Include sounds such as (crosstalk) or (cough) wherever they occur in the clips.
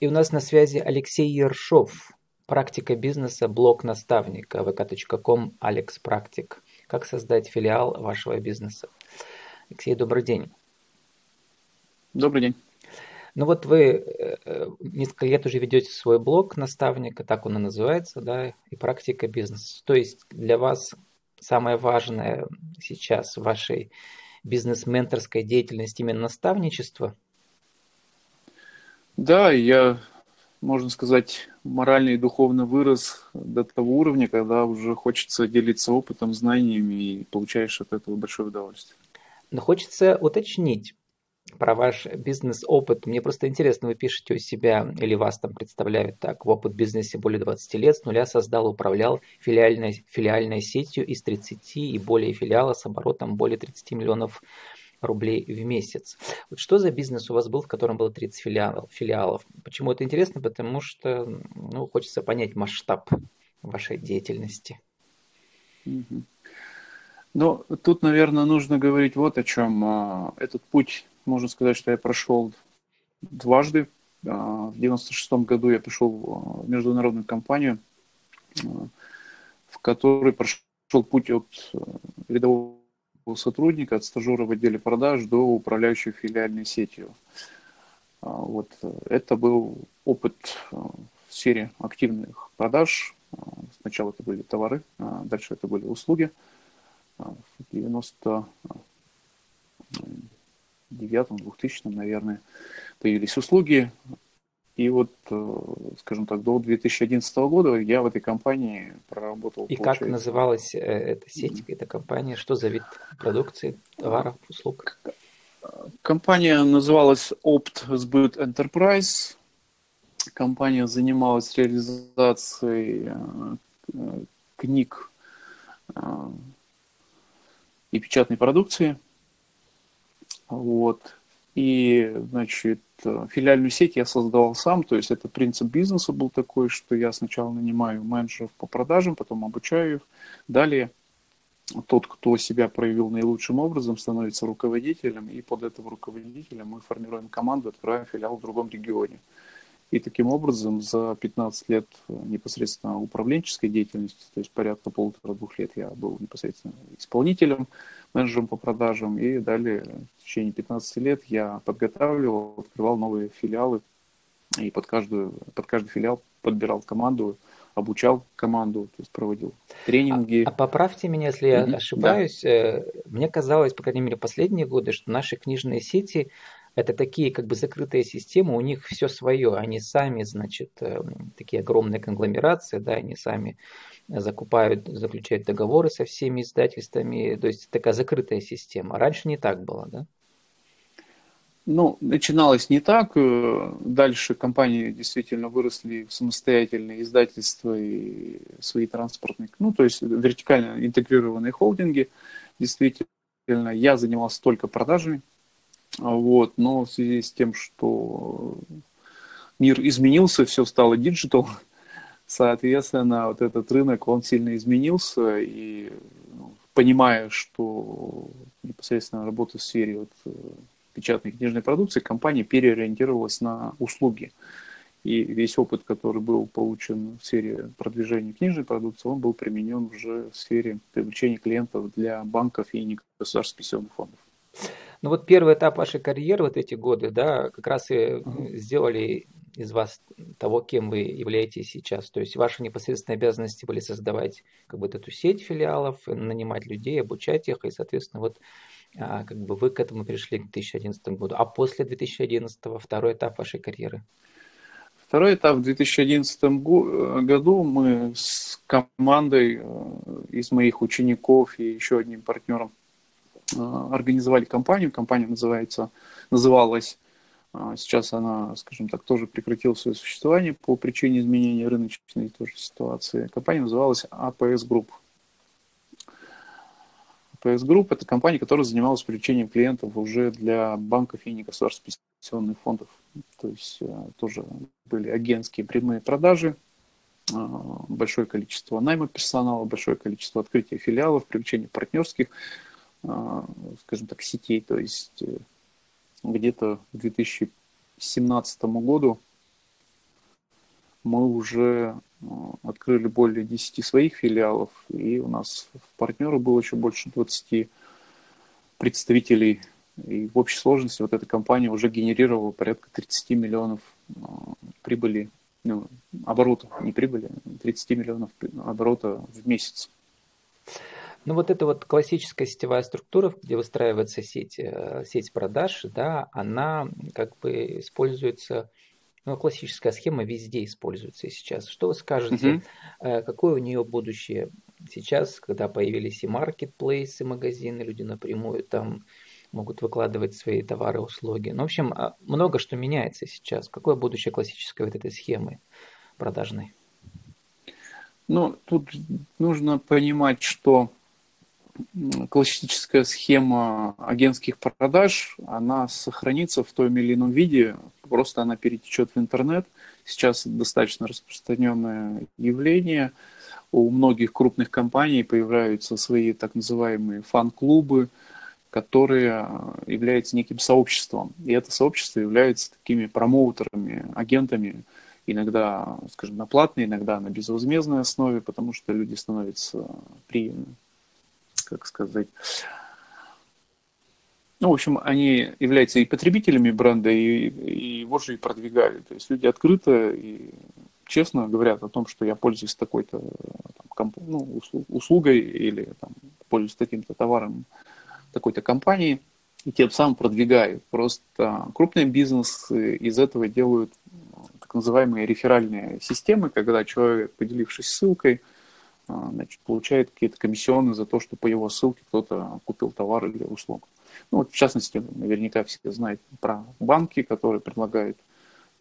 И у нас на связи Алексей Ершов, практика бизнеса, блог наставника, vk.com, Алекс Практик. Как создать филиал вашего бизнеса? Алексей, добрый день. Добрый день. Ну вот вы э, несколько лет уже ведете свой блог наставника, так он и называется, да, и практика бизнеса. То есть для вас самое важное сейчас в вашей бизнес-менторской деятельности именно наставничество? Да, я, можно сказать, морально и духовно вырос до того уровня, когда уже хочется делиться опытом, знаниями и получаешь от этого большое удовольствие. Но хочется уточнить, про ваш бизнес-опыт. Мне просто интересно, вы пишете у себя или вас там представляют так, в опыт бизнесе более 20 лет, с нуля создал, управлял филиальной, филиальной сетью из 30 и более филиалов с оборотом более 30 миллионов рублей в месяц. Вот что за бизнес у вас был, в котором было 30 филиалов? филиалов? Почему это интересно? Потому что ну, хочется понять масштаб вашей деятельности. Ну, тут, наверное, нужно говорить вот о чем. А, этот путь можно сказать, что я прошел дважды. А, в 96 году я пришел в международную компанию, а, в которой прошел путь от э, рядового сотрудника, от стажера в отделе продаж до управляющего филиальной сетью. А, вот это был опыт в сфере активных продаж. Сначала это были товары, дальше это были услуги. В 90 девятом, двухтысячном, наверное, появились услуги. И вот, э, скажем так, до 2011 года я в этой компании проработал. И как называлась э, эта сеть, эта компания? Что за вид продукции, товаров, услуг? Компания называлась Opt Сбыт Enterprise. Компания занималась реализацией э, книг и печатной продукции – вот. И, значит, филиальную сеть я создавал сам, то есть это принцип бизнеса был такой, что я сначала нанимаю менеджеров по продажам, потом обучаю их. Далее тот, кто себя проявил наилучшим образом, становится руководителем, и под этого руководителя мы формируем команду, открываем филиал в другом регионе. И таким образом за 15 лет непосредственно управленческой деятельности, то есть порядка полутора-двух лет я был непосредственно исполнителем, менеджером по продажам, и далее в течение 15 лет я подготавливал, открывал новые филиалы, и под, каждую, под каждый филиал подбирал команду, обучал команду, то есть проводил тренинги. А, а поправьте меня, если я mm-hmm. ошибаюсь. Да. Мне казалось, по крайней мере, последние годы, что наши книжные сети это такие как бы закрытые системы, у них все свое, они сами, значит, эм, такие огромные конгломерации, да, они сами закупают, заключают договоры со всеми издательствами, то есть такая закрытая система. Раньше не так было, да? Ну, начиналось не так. Э, дальше компании действительно выросли в самостоятельные издательства и свои транспортные, ну, то есть вертикально интегрированные холдинги. Действительно, я занимался только продажами, вот, но в связи с тем, что мир изменился, все стало digital, (laughs) соответственно, вот этот рынок, он сильно изменился, и ну, понимая, что непосредственно работа в сфере вот, э, печатной книжной продукции, компания переориентировалась на услуги. И весь опыт, который был получен в сфере продвижения книжной продукции, он был применен уже в сфере привлечения клиентов для банков и негосударственных пенсионных фондов. Ну вот первый этап вашей карьеры, вот эти годы, да, как раз и сделали из вас того, кем вы являетесь сейчас. То есть ваши непосредственные обязанности были создавать как бы эту сеть филиалов, нанимать людей, обучать их, и, соответственно, вот а, как бы вы к этому пришли к 2011 году. А после 2011 второй этап вашей карьеры? Второй этап в 2011 году мы с командой э, из моих учеников и еще одним партнером Э, организовали компанию. Компания называется, называлась, э, сейчас она, скажем так, тоже прекратила свое существование по причине изменения рыночной тоже ситуации. Компания называлась APS Group. APS Group – это компания, которая занималась привлечением клиентов уже для банков и негосударственных пенсионных фондов. То есть э, тоже были агентские прямые продажи, большое количество найма персонала, большое количество открытия филиалов, привлечения партнерских скажем так, сетей. То есть э, где-то к 2017 году мы уже э, открыли более 10 своих филиалов, и у нас в партнеры было еще больше 20 представителей. И в общей сложности вот эта компания уже генерировала порядка 30 миллионов э, прибыли, ну, оборота, не прибыли, 30 миллионов оборота в месяц. Ну вот эта вот классическая сетевая структура, где выстраивается сеть, э, сеть продаж, да, она как бы используется, ну, классическая схема везде используется сейчас. Что вы скажете, угу. какое у нее будущее сейчас, когда появились и маркетплейсы, магазины, люди напрямую там могут выкладывать свои товары, услуги. Ну, в общем, а, много что меняется сейчас. Какое будущее классической вот этой схемы продажной? Ну, тут нужно понимать, что классическая схема агентских продаж, она сохранится в том или ином виде, просто она перетечет в интернет. Сейчас достаточно распространенное явление. У многих крупных компаний появляются свои так называемые фан-клубы, которые являются неким сообществом. И это сообщество является такими промоутерами, агентами, иногда, скажем, на платной, иногда на безвозмездной основе, потому что люди становятся при как сказать, ну, в общем, они являются и потребителями бренда, и, и его же и продвигали. То есть люди открыто и честно говорят о том, что я пользуюсь такой-то там, ну, услугой или там, пользуюсь таким-то товаром такой-то компании, и тем самым продвигают. Просто крупный бизнес из этого делают так называемые реферальные системы, когда человек, поделившись ссылкой, значит, получает какие-то комиссионные за то, что по его ссылке кто-то купил товар или услугу. Ну, вот, в частности, наверняка все знают про банки, которые предлагают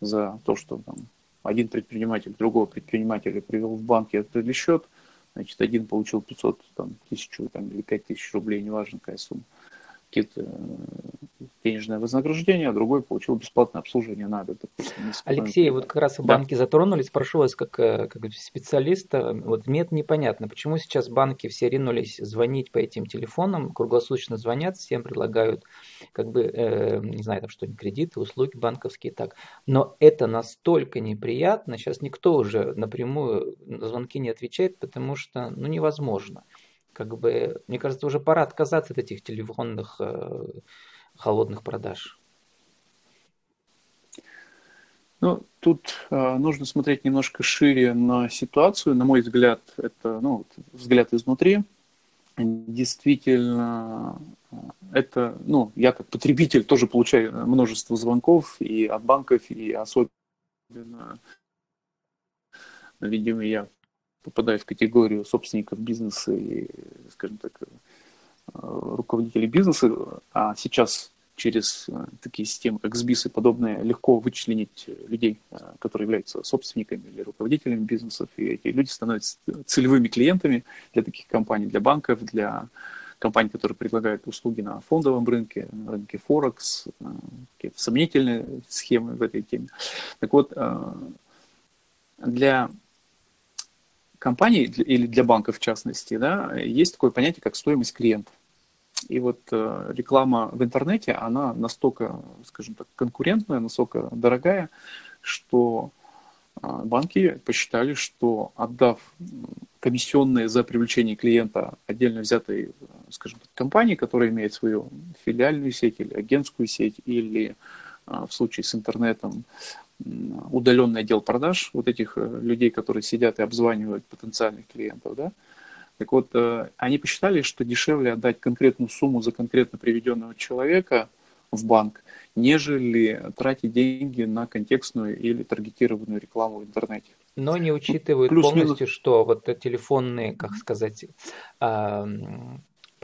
за то, что там, один предприниматель другого предпринимателя привел в банк и открыли счет, значит, один получил 500, там, тысячу там, или 5 тысяч рублей, неважно какая сумма, какие-то денежное вознаграждение, а другой получил бесплатное обслуживание на год. Алексей, вот как раз да. банке затронули, спрошу вас как, э, как специалиста, вот мне это непонятно, почему сейчас банки все ринулись звонить по этим телефонам, круглосуточно звонят, всем предлагают, как бы, э, не знаю, там что-нибудь, кредиты, услуги банковские, так, но это настолько неприятно, сейчас никто уже напрямую на звонки не отвечает, потому что, ну, невозможно. Как бы, мне кажется, уже пора отказаться от этих телефонных э, холодных продаж? Ну, тут э, нужно смотреть немножко шире на ситуацию. На мой взгляд, это ну, взгляд изнутри. Действительно, это, ну, я как потребитель тоже получаю множество звонков и от банков, и особенно, видимо, я попадаю в категорию собственников бизнеса и, скажем так, руководителей бизнеса, а сейчас через э, такие системы, как СБИС и подобные, легко вычленить людей, э, которые являются собственниками или руководителями бизнесов, и эти люди становятся целевыми клиентами для таких компаний, для банков, для компаний, которые предлагают услуги на фондовом рынке, на рынке Форекс, э, какие-то сомнительные схемы в этой теме. Так вот, для компаний или для банков в частности, да, есть такое понятие, как стоимость клиента. И вот э, реклама в интернете, она настолько, скажем так, конкурентная, настолько дорогая, что э, банки посчитали, что отдав комиссионные за привлечение клиента отдельно взятой, скажем так, компании, которая имеет свою филиальную сеть или агентскую сеть, или э, в случае с интернетом удаленный отдел продаж, вот этих э, людей, которые сидят и обзванивают потенциальных клиентов, да, так вот, э, они посчитали, что дешевле отдать конкретную сумму за конкретно приведенного человека в банк, нежели тратить деньги на контекстную или таргетированную рекламу в интернете. Но не учитывают Плюс полностью, что вот телефонные, как сказать,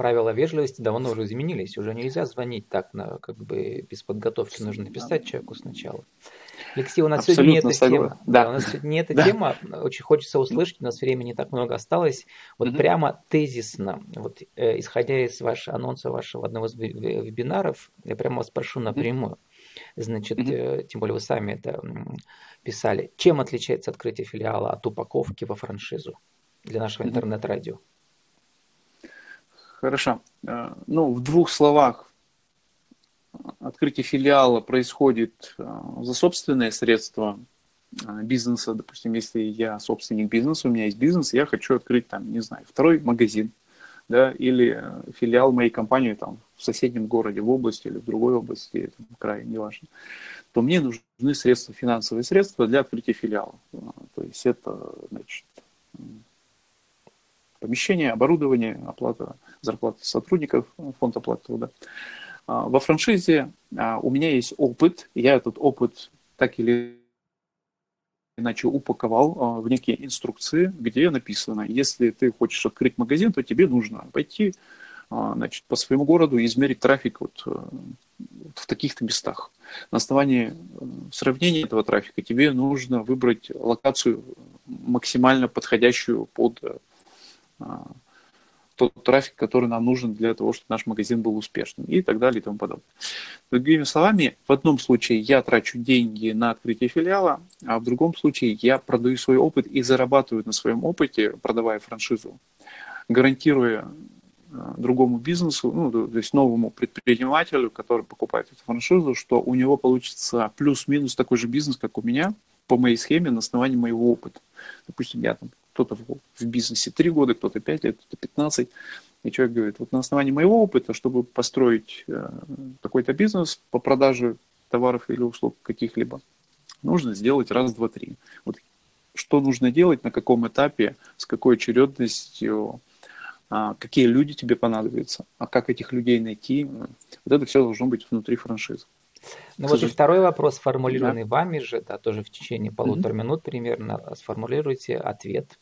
правила вежливости давно уже изменились. Уже нельзя звонить так, на, как бы без подготовки. Нужно написать человеку сначала. Алексей, у нас Абсолютно сегодня не эта согласен. тема. Да. У нас сегодня не эта да. тема. Очень хочется услышать, у нас времени не так много осталось. Вот угу. прямо тезисно, вот э, исходя из вашего анонса вашего одного из вебинаров, я прямо вас прошу напрямую. Значит, угу. э, тем более вы сами это писали. Чем отличается открытие филиала от упаковки во франшизу для нашего угу. интернет-радио? Хорошо. Э, ну, в двух словах открытие филиала происходит э, за собственные средства бизнеса, допустим, если я собственник бизнеса, у меня есть бизнес, я хочу открыть там, не знаю, второй магазин, да, или э, филиал моей компании там в соседнем городе, в области или в другой области, там, крае, неважно, то мне нужны средства, финансовые средства для открытия филиала. То есть это, значит, помещение, оборудование, оплата зарплаты сотрудников, фонд оплаты труда. А, во франшизе а, у меня есть опыт, я этот опыт так или иначе упаковал а, в некие инструкции, где написано, если ты хочешь открыть магазин, то тебе нужно пойти значит, по своему городу и измерить трафик вот, э, в таких-то местах. На основании э, сравнения этого трафика тебе нужно выбрать локацию максимально подходящую под э, тот трафик, который нам нужен для того, чтобы наш магазин был успешным и так далее и тому подобное. Другими словами, в одном случае я трачу деньги на открытие филиала, а в другом случае я продаю свой опыт и зарабатываю на своем опыте, продавая франшизу, гарантируя э, другому бизнесу, ну, то есть новому предпринимателю, который покупает эту франшизу, что у него получится плюс-минус такой же бизнес, как у меня, по моей схеме на основании моего опыта. Допустим, я там кто-то в бизнесе 3 года, кто-то 5 лет, кто-то 15. И человек говорит, вот на основании моего опыта, чтобы построить э, такой-то бизнес по продаже товаров или услуг каких-либо, нужно сделать раз, два, три. Вот что нужно делать, на каком этапе, с какой очередностью, а, какие люди тебе понадобятся, а как этих людей найти. Вот это все должно быть внутри франшизы. Ну вот и второй вопрос, сформулированный да. вами же, да, тоже в течение полутора mm-hmm. минут примерно, сформулируйте ответ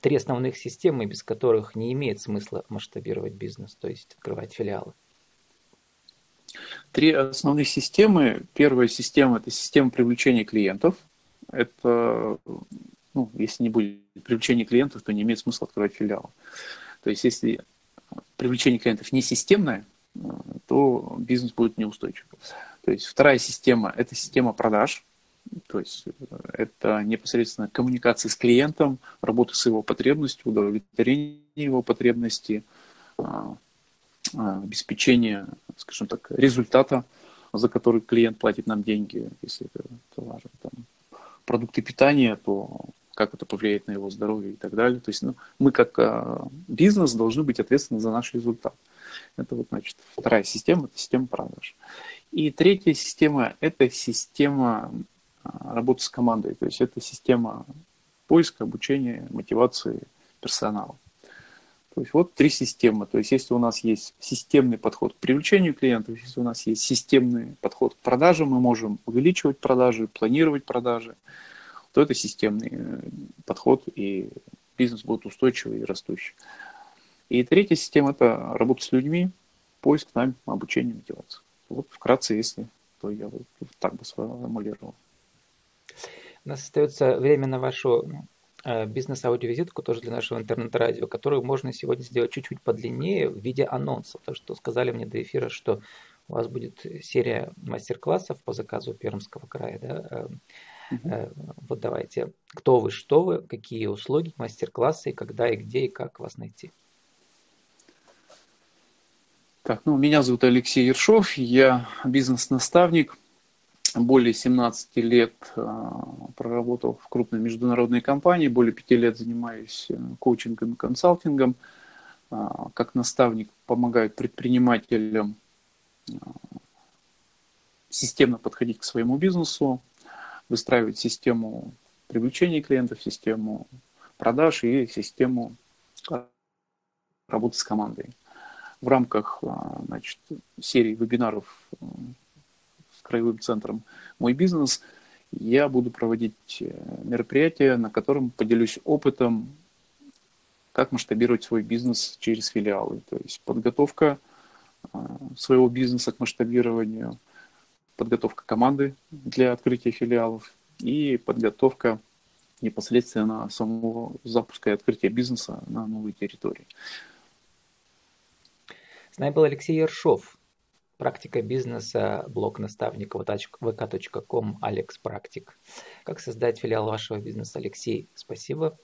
три основных системы, без которых не имеет смысла масштабировать бизнес, то есть открывать филиалы? Три основных системы. Первая система – это система привлечения клиентов. Это, ну, если не будет привлечения клиентов, то не имеет смысла открывать филиал. То есть, если привлечение клиентов не системное, то бизнес будет неустойчивым. То есть, вторая система – это система продаж. То есть э, это непосредственно коммуникация с клиентом, работа с его потребностью, удовлетворение его потребностей, а, а, обеспечение, скажем так, результата, за который клиент платит нам деньги, если это, важно, там, продукты питания, то как это повлияет на его здоровье и так далее. То есть ну, мы как а, бизнес должны быть ответственны за наш результат. Это вот, значит, вторая система, это система продаж. И третья система – это система а, работы с командой. То есть это система поиска, обучения, мотивации персонала. То есть вот три системы. То есть если у нас есть системный подход к привлечению клиентов, если у нас есть системный подход к продажам, мы можем увеличивать продажи, планировать продажи, то это системный э, подход, и бизнес будет устойчивый и растущий. И третья система – это работа с людьми, поиск, найм, обучение, мотивация. Вот вкратце, если то я вот так бы сформулировал. У нас остается время на вашу э, бизнес-аудиовизитку, тоже для нашего интернет-радио, которую можно сегодня сделать чуть-чуть подлиннее в виде анонса. То, что сказали мне до эфира, что у вас будет серия мастер-классов по заказу Пермского края. Да? Угу. Вот давайте, кто вы, что вы, какие услуги, мастер-классы, когда и где, и как вас найти. Так, ну, меня зовут Алексей Ершов, я бизнес-наставник – более 17 лет а, проработал в крупной международной компании, более 5 лет занимаюсь э, коучингом и консалтингом. А, как наставник помогаю предпринимателям системно подходить к своему бизнесу, выстраивать систему привлечения клиентов, систему продаж и систему работы с командой. В рамках значит, серии вебинаров краевым центром «Мой бизнес», я буду проводить э, мероприятие, на котором поделюсь опытом, как масштабировать свой бизнес через филиалы. То есть подготовка э, своего бизнеса к масштабированию, подготовка команды для открытия филиалов и подготовка непосредственно самого запуска и открытия бизнеса на новой территории. С нами был Алексей Ершов, Практика бизнеса, блог наставника vk.com, Алекс Практик. Как создать филиал вашего бизнеса, Алексей? Спасибо.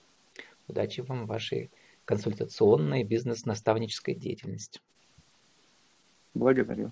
Удачи вам в вашей консультационной бизнес-наставнической деятельности. Благодарю.